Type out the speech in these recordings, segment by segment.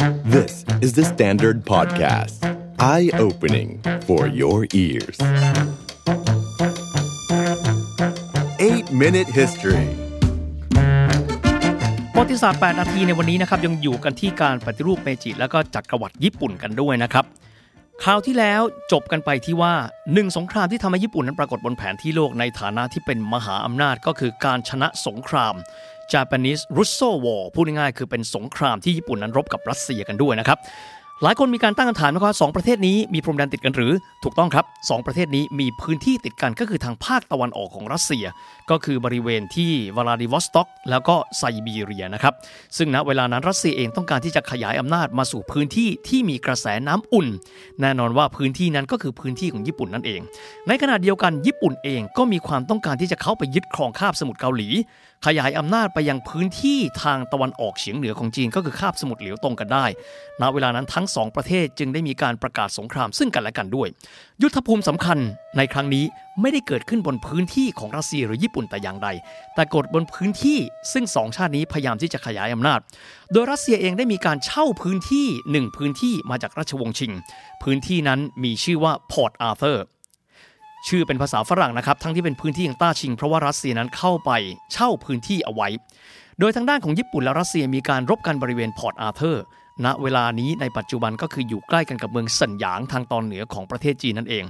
This is the Standard Podcast. Eye-opening for your ears. 8 Minute History ประวัติศาสตร์ 8 นาทีในวันนี้นะครับยังอยู่กันที่การปฏิรูปเมจิแล้วก็จักรวรรดิญี่ปุ่นกันด้วยนะครับคราวที่แล้วจบกันไปที่ว่าหนึ่งสงครามที่ทำให้ญี่ปุ่นนั้นปรากฏบนแผนที่โลกในฐานะที่เป็นมหาอำนาจก็คือการชนะสงคราม Japanese Russo War พูดง่ายๆคือเป็นสงครามที่ญี่ปุ่นนั้นรบกับรัสเซียกันด้วยนะครับ หลายคนมีการตั้งคำถามนะครับสองประเทศนี้มีพรมแดนติดกันหรือ ถูกต้องครับสองประเทศนี้มีพื้นที่ติดกันก็คือทางภาคตะวันออกของรัสเซีย ก็คือบริเวณที่วลาดิวอสต็อก แล้วก็ไซบีเรียนะครับ ซึ่งณเวลานั้นรัสเซียเองต้องการที่จะขยายอำนาจมาสู่พื้นที่ที่มีกระแสน้ำอุ่น แน่นอนว่าพื้นที่นั้นก็คือพื้นที่ของญี่ปุ่นนั่นเอง ในขณะเดียวกันญี่ปุ่นเองก็มีความต้องการที่จะเข้าไปยึดครองคาบสมุทรเกาหลี ขยายอำนาจไปยังพื้นที่ทางตะวันออกเฉียงเหนือของจีนก็คือคาบสมุทรเหลียวตงกันด้วย ณเวลานั้นทั้งสองประเทศจึงได้มีการประกาศสงครามซึ่งกันและกันด้วย ยุทธภูมิสำคัญในครั้งนี้ไม่ได้เกิดขึ้นบนพื้นที่ของรัสเซียหรือญี่ปุ่นแต่อย่างใด แต่เกิดบนพื้นที่ซึ่งสองชาตินี้พยายามที่จะขยายอำนาจ โดยรัสเซียเองได้มีการเช่าพื้นที่หนึ่งพื้นที่มาจากราชวงศ์ชิง พื้นที่นั้นมีชื่อว่าพอร์ตอาร์เธอร์ชื่อเป็นภาษาฝรั่งนะครับ ทั้งที่เป็นพื้นที่ของต้าชิง เพราะว่ารัสเซียนั้นเข้าไปเช่าพื้นที่เอาไว้ โดยทางด้านของญี่ปุ่นและรัสเซียมีการรบกันบริเวณพอร์ตอาร์เธอร์ ณเวลานี้ในปัจจุบันก็คืออยู่ใกล้กันกับเมืองเสิ่นหยางทางตอนเหนือของประเทศจีนนั่นเอง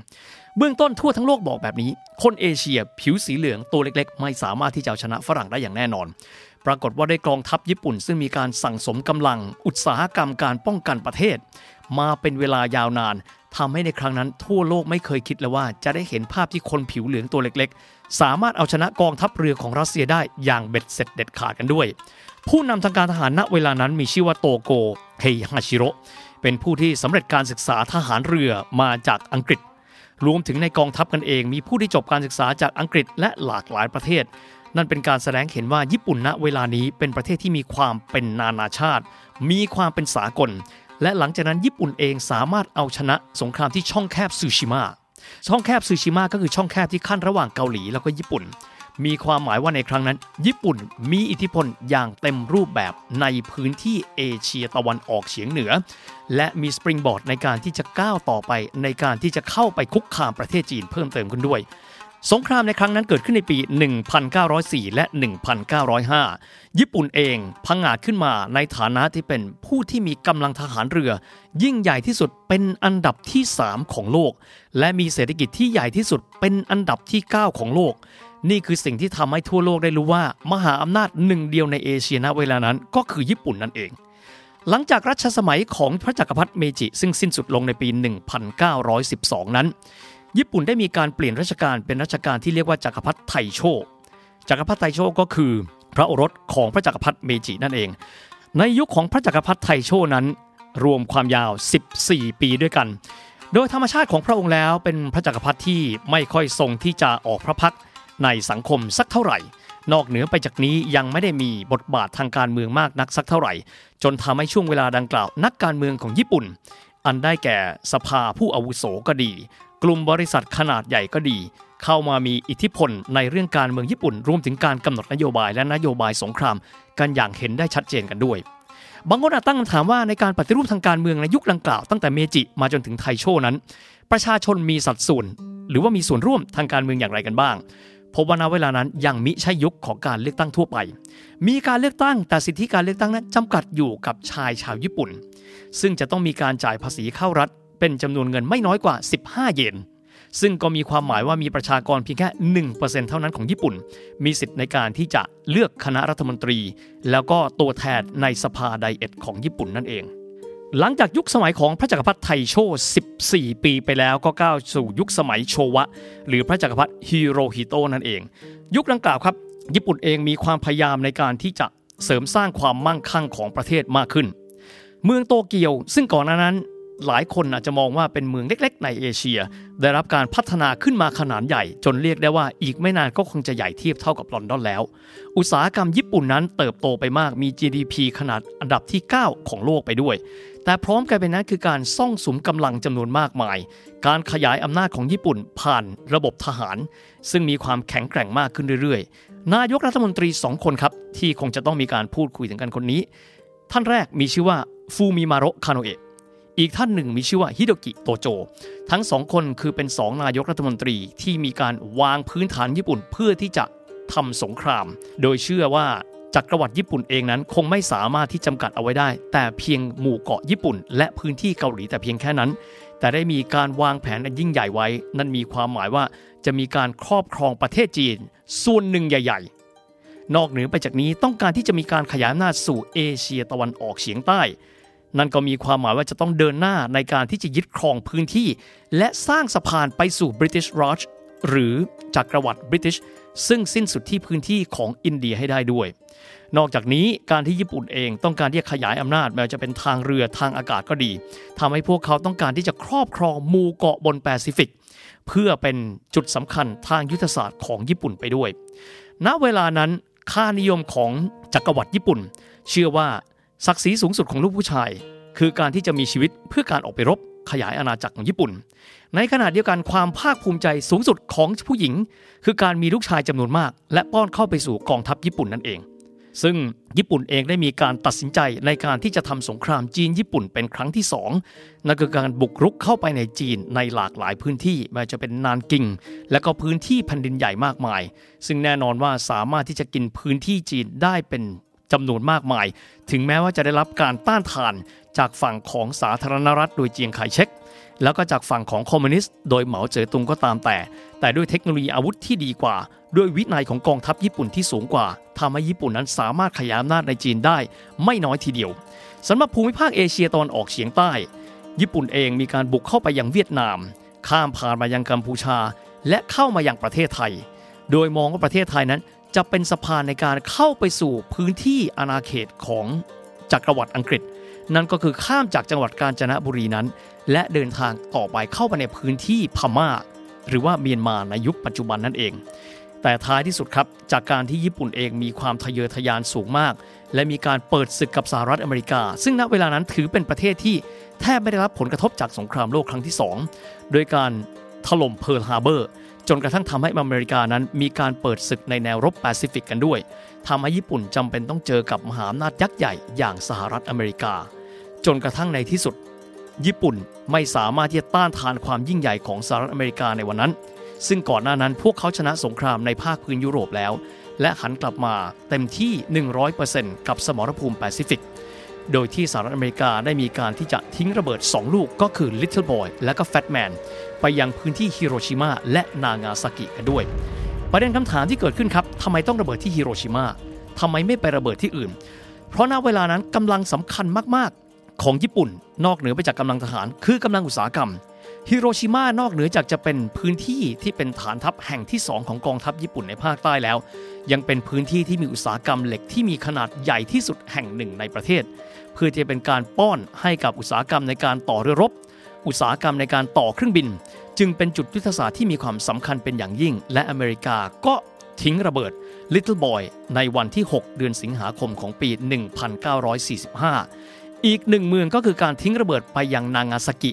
เบื้องต้นทั่วทั้งโลกบอกแบบนี้ คนเอเชียผิวสีเหลืองตัวเล็กๆ ไม่สามารถที่จะเอาชนะฝรั่งได้อย่างแน่นอน ปรากฏว่าได้กองทัพญี่ปุ่น ซึ่งมีการสั่งสมกำลัง อุตสาหกรรมการป้องกันประเทศ มาเป็นเวลายาวนาน ทำให้ในครั้งนั้นทั่วโลกไม่เคยคิดเลยว่า จะได้เห็นภาพที่คนผิวเหลืองตัวเล็กๆ สามารถเอาชนะกองทัพเรือของรัสเซียได้อย่างเบ็ดเสร็จเด็ดขาดกันด้วย ผู้นำทางการทหารณเวลานั้นมีชื่อว่าโตโกเฮฮาชิโรเป็นผู้ที่สำเร็จการศึกษาทหารเรือมาจากอังกฤษ รวมถึงในกองทัพกันเอง มีผู้ที่จบการศึกษาจากอังกฤษและหลากหลายประเทศ นั่นเป็นการแสดงเห็นว่าญี่ปุ่นณเวลานี้เป็นประเทศที่มีความเป็นนานาชาติ มีความเป็นสากล และหลังจากนั้นญี่ปุ่นเองสามารถเอาชนะสงครามที่ช่องแคบซูชิมะช่องแคบซูชิมะก็คือช่องแคบที่ขั้นระหว่างเกาหลีแล้วก็ญี่ปุ่น มีความหมายว่าในครั้งนั้น ญี่ปุ่นมีอิทธิพลอย่างเต็มรูปแบบในพื้นที่เอเชียตะวันออกเฉียงเหนือ และมีสปริงบอร์ดในการที่จะก้าวต่อไปในการที่จะเข้าไปคุกคามประเทศจีนเพิ่มเติมขึ้นด้วย สงครามในครั้งนั้นเกิดขึ้นในปี 1904 และ 1905 ญี่ปุ่นเองพังอาจขึ้นมาในฐานะที่เป็นผู้ที่มีกำลังทหารเรือ ยิ่งใหญ่ที่สุดเป็นอันดับที่ 3 ของโลก และมีเศรษฐกิจที่ใหญ่ที่สุดเป็นอันดับที่ 9 ของโลก นี่คือสิ่งที่ทำให้ทั่วโลกได้รู้ว่า มหาอำนาจหนึ่งเดียวในเอเชียณเวลานั้นก็คือญี่ปุ่นนั่นเองหลังจากรัชสมัยของพระจักรพรรดิเมจิซึ่งสิ้นสุดลงในปี 1912 นั้น ญี่ปุ่นได้มีการเปลี่ยนรัชกาลเป็นรัชกาลที่เรียกว่าจักรพรรดิไทโชจักรพรรดิไทโชก็คือพระโอรสของพระจักรพรรดิเมจินั่นเอง ในยุคของพระจักรพรรดิไทโชนั้น รวมความยาว 14 ปีด้วยกัน โดยธรรมชาติของพระองค์แล้วเป็นพระจักรพรรดิที่ไม่ค่อยทรงที่จะออกพระพักตร์ในสังคมสักเท่าไหร่ นอกเหนือไปจากนี้ยังไม่ได้มีบทบาททางการเมืองมากนักสักเท่าไหร่ จนทำให้ช่วงเวลาดังกล่าวนักการเมืองของญี่ปุ่น อันได้แก่สภาผู้อาวุโสก็ดี กลุ่มบริษัทขนาดใหญ่ก็ดี เข้ามามีอิทธิพลในเรื่องการเมืองญี่ปุ่น รวมถึงการกำหนดนโยบายและนโยบายสงคราม กันอย่างเห็นได้ชัดเจนกันด้วย บางคนอาจตั้งคำถามว่าในการปฏิรูปทางการเมืองในยุคดังกล่าวตั้งแต่เมจิมาจนถึงไทโชนั้น ประชาชนมีสัดส่วน หรือว่ามีส่วนร่วมทางการเมืองอย่างไรกันบ้างพบว่าณเวลานั้นยังมิใช่ยุคของการเลือกตั้งทั่วไป มีการเลือกตั้งแต่สิทธิการเลือกตั้งนั้นจำกัดอยู่กับชายชาวญี่ปุ่น ซึ่งจะต้องมีการจ่ายภาษีเข้ารัฐ เป็นจำนวนเงินไม่น้อยกว่า 15 เยนซึ่งก็มีความหมายว่ามีประชากรเพียงแค่ 1%เท่านั้นของญี่ปุ่น มีสิทธิ์ในการที่จะเลือกคณะรัฐมนตรี แล้วก็ตัวแทนในสภาไดเอทของญี่ปุ่นนั่นเอง หลังจากยุคสมัยของพระจักรพรรดิไทโช 14 ปีไปแล้วก็ก้าวสู่ยุคสมัยโชวะ หรือพระจักรพรรดิฮิโรฮิโตนั่นเอง ยุคดังกล่าวครับ ญี่ปุ่นเองมีความพยายามในการที่จะเสริมสร้างความมั่งคั่งของประเทศมากขึ้น เมืองโตเกียว ซึ่งก่อนหน้านั้น หลายคนอาจจะมองว่าเป็นเมืองเล็กๆ ในเอเชีย ได้รับการพัฒนาขึ้นมาขนาดใหญ่ จนเรียกได้ว่าอีกไม่นานก็คงจะใหญ่เทียบเท่ากับลอนดอนแล้ว อุตสาหกรรมญี่ปุ่นนั้นเติบโตไปมากมี GDP ขนาดอันดับที่ 9 ของโลกไปด้วย แต่พร้อมกันไปนั้นคือการซ่องสุมกำลังจำนวนมากมาย การขยายอำนาจของญี่ปุ่นผ่านระบบทหาร ซึ่งมีความแข็งแกร่งมากขึ้นเรื่อยๆ นายกรัฐมนตรีสองคนครับที่คงจะต้องมีการพูดคุยถึงกันคนนี้ ท่านแรกมีชื่อว่าฟูมิมาโรคาโนเอะ อีกท่านหนึ่งมีชื่อว่าฮิโดกิโตโจ ทั้งสองคนคือเป็นสองนายกรัฐมนตรีที่มีการวางพื้นฐานญี่ปุ่นเพื่อที่จะทำสงคราม โดยเชื่อว่าจักรวรรดิญี่ปุ่นเองนั้นคงไม่สามารถที่จำกัดเอาไว้ได้ แต่เพียงหมู่เกาะญี่ปุ่น และพื้นที่เกาหลีแต่เพียงแค่นั้น แต่ได้มีการวางแผนอันยิ่งใหญ่ไว้ นั่นมีความหมายว่าจะมีการครอบครองประเทศจีน ส่วนหนึ่งใหญ่ ๆ นอกเหนือไปจากนี้ต้องการที่จะมีการขยายอำนาจสู่เอเชียตะวันออกเฉียงใต้ นั่นก็มีความหมายว่าจะต้องเดินหน้าในการที่จะยึดครองพื้นที่ และสร้างสะพานไปสู่ British Raj หรือจักรวรรดิบริติชซึ่งสิ้นสุดที่พื้นที่ของอินเดียให้ได้ด้วย นอกจากนี้การที่ญี่ปุ่นเองต้องการที่จะขยายอำนาจแม้จะเป็นทางเรือทางอากาศก็ดีทำให้พวกเขาต้องการที่จะครอบครองหมู่เกาะบนแปซิฟิก เพื่อเป็นจุดสำคัญทางยุทธศาสตร์ของญี่ปุ่นไปด้วย ณเวลานั้นค่านิยมของจักรวรรดิญี่ปุ่น เชื่อว่า ศักดิ์ศรีสูงสุดของลูกผู้ชาย คือการที่จะมีชีวิตเพื่อการออกไปรบขยายอาณาจักรของญี่ปุ่น ในขณะเดียวกันความภาคภูมิใจสูงสุดของผู้หญิง คือการมีลูกชายจำนวนมาก และป้อนเข้าไปสู่กองทัพญี่ปุ่นนั่นเอง ซึ่งญี่ปุ่นเองได้มีการตัดสินใจในการที่จะทำสงครามจีนญี่ปุ่นเป็นครั้งที่สองนั่นคือการบุกรุกเข้าไปในจีนในหลากหลายพื้นที่ไม่ว่าจะเป็นนานกิง และก็พื้นที่แผ่นดินใหญ่มากมาย ซึ่งแน่นอนว่าสามารถที่จะกินพื้นที่จีนได้เป็น จำนวนมากมาย ถึงแม้ว่าจะได้รับการต้านทานจากฝั่งของสาธารณรัฐโดยเจียงไคเชกแล้วก็จากฝั่งของคอมมิวนิสต์โดยเหมาเจ๋อตุงก็ตามแต่ แต่ด้วยเทคโนโลยีอาวุธที่ดีกว่า ด้วยวินัยของกองทัพญี่ปุ่นที่สูงกว่าทำให้ญี่ปุ่นนั้นสามารถขยายอำนาจในจีนได้ ไม่น้อยทีเดียวสำหรับภูมิภาคเอเชียตอนออกเฉียงใต้ ญี่ปุ่นเองมีการบุกเข้าไปยังเวียดนาม ข้ามผ่านมายังกัมพูชา และเข้ามายังประเทศไทย โดยมองว่าประเทศไทยนั้น จะเป็นสะพานในการเข้าไปสู่พื้นที่อาณาเขตของจักรวรรดิอังกฤษ นั่นก็คือข้ามจากจังหวัดกาญจนบุรีนั้น และเดินทางต่อไปเข้าไปในพื้นที่พม่า หรือว่าเมียนมาในยุคปัจจุบันนั่นเอง แต่ท้ายที่สุดครับจากการที่ญี่ปุ่นเองมีความทะเยอทะยานสูงมาก และมีการเปิดศึกกับสหรัฐอเมริกา ซึ่งณเวลานั้นถือเป็นประเทศที่แทบไม่ได้รับผลกระทบจากสงครามโลกครั้งที่ 2 โดยการถล่มเพิร์ลฮาร์เบอร์ จนกระทั่งทำให้อเมริกานั้นมีการเปิดศึกในแนวรบแปซิฟิกกันด้วยทำให้ญี่ปุ่นจำเป็นต้องเจอกับมหาอำนาจยักษ์ใหญ่อย่างสหรัฐอเมริกา จนกระทั่งในที่สุด ญี่ปุ่นไม่สามารถที่จะต้านทานความยิ่งใหญ่ของสหรัฐอเมริกาในวันนั้น ซึ่งก่อนหน้านั้นพวกเขาชนะสงครามในภาคพื้นยุโรปแล้ว และหันกลับมาเต็มที่ 100%กับสมรภูมิแปซิฟิกโดยที่สหรัฐอเมริกาได้มีการที่จะทิ้งระเบิด 2 ลูกก็คือ Little Boy และก็ Fat Man ไปยังพื้นที่ฮิโรชิมาและนางาซากิกันด้วย ประเด็นคำถามที่เกิดขึ้นครับทำไมต้องระเบิดที่ฮิโรชิมาทำไมไม่ไประเบิดที่อื่น เพราะณเวลานั้นกำลังสำคัญมากๆ ของญี่ปุ่น นอกเหนือไปจากกำลังทหาร คือกำลังอุตสาหกรรมฮิโรชิมานอกเหนือจากจะเป็นพื้นที่ที่เป็นฐานทัพแห่งที่ 2 ของกองทัพญี่ปุ่นในภาคใต้แล้ว ยังเป็นพื้นที่ที่มีอุตสาหกรรมเหล็กที่มีขนาดใหญ่ที่สุดแห่งหนึ่งในประเทศ เพื่อจะเป็นการป้อนให้กับอุตสาหกรรมในการต่อเรือรบ อุตสาหกรรมในการต่อเครื่องบิน จึงเป็นจุดยุทธศาสตร์ที่มีความสำคัญเป็นอย่างยิ่ง และอเมริกาก็ทิ้งระเบิด Little Boy ในวันที่ 6 เดือนสิงหาคมของปี 1945 อีกหนึ่งเมืองก็คือการทิ้งระเบิดไปยังนางาซากิ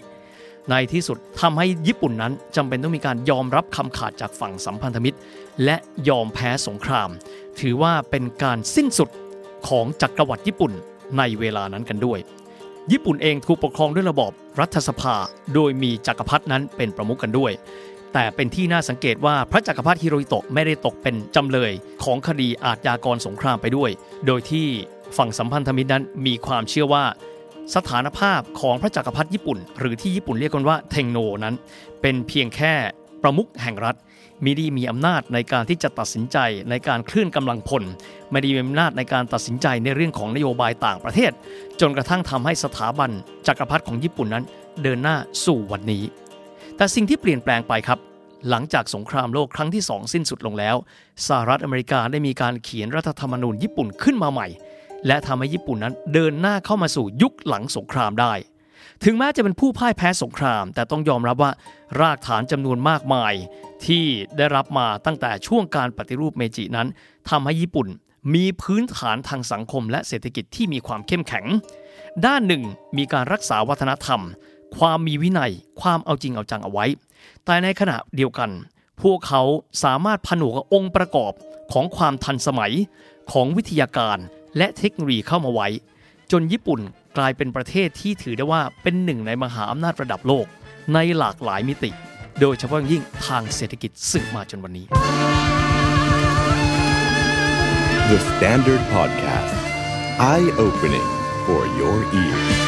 ในที่สุดทำให้ญี่ปุ่นนั้นจำเป็นต้องมีการยอมรับคำขาดจากฝั่งสัมพันธมิตร และยอมแพ้สงคราม ถือว่าเป็นการสิ้นสุดของจักรวรรดิญี่ปุ่นในเวลานั้นกันด้วย ญี่ปุ่นเองถูกปกครองด้วยระบอบรัฐสภา โดยมีจักรพรรดินั้นเป็นประมุขกันด้วย แต่เป็นที่น่าสังเกตว่าพระจักรพรรดิฮิโรฮิโตะไม่ได้ตกเป็นจำเลยของคดีอาทยากรสงครามไปด้วย โดยที่ฝั่งสัมพันธมิตรนั้นมีความเชื่อว่า สถานภาพของพระจักรพรรดิญี่ปุ่น หรือที่ญี่ปุ่นเรียกกันว่าเทงโนนั้น เป็นเพียงแค่ ประมุขแห่งรัฐมิได้มีอำนาจในการที่จะตัดสินใจในการเคลื่อนกำลังพล ไม่ได้มีอำนาจในการตัดสินใจในเรื่องของนโยบายต่างประเทศ จนกระทั่งทำให้สถาบันจักรพรรดิของญี่ปุ่นนั้น เดินหน้าสู่วันนี้ แต่สิ่งที่เปลี่ยนแปลงไปครับ หลังจากสงครามโลกครั้งที่2สิ้นสุดลงแล้วสหรัฐอเมริกาได้มีการเขียนรัฐธรรมนูญญี่ปุ่นขึ้นมาใหม่ และทำให้ญี่ปุ่นนั้นเดินหน้าเข้ามาสู่ยุคหลังสงครามได้ ถึงแม้จะเป็นผู้พ่ายแพ้สงคราม แต่ต้องยอมรับว่ารากฐานจำนวนมากมายที่ได้รับมาตั้งแต่ช่วงการปฏิรูปเมจินั้นทำให้ญี่ปุ่นมีพื้นฐานทางสังคมและเศรษฐกิจที่มีความเข้มแข็ง ด้านหนึ่งมีการรักษาวัฒนธรรม ความมีวินัย ความเอาจริงเอาจังเอาไว้ แต่ในขณะเดียวกัน พวกเขาสามารถผนวกองค์ประกอบของความทันสมัยของวิทยาการและเทคโนโลยีเข้ามาไว้ จนญี่ปุ่นกลายเป็นประเทศที่ถือได้ว่าเป็นหนึ่งในมหาอำนาจระดับโลก ในหลากหลายมิติ โดยเฉพาะยิ่งทางเศรษฐกิจซึ่งมาจนวันนี้ The Standard Podcast Eye Opening for Your Ears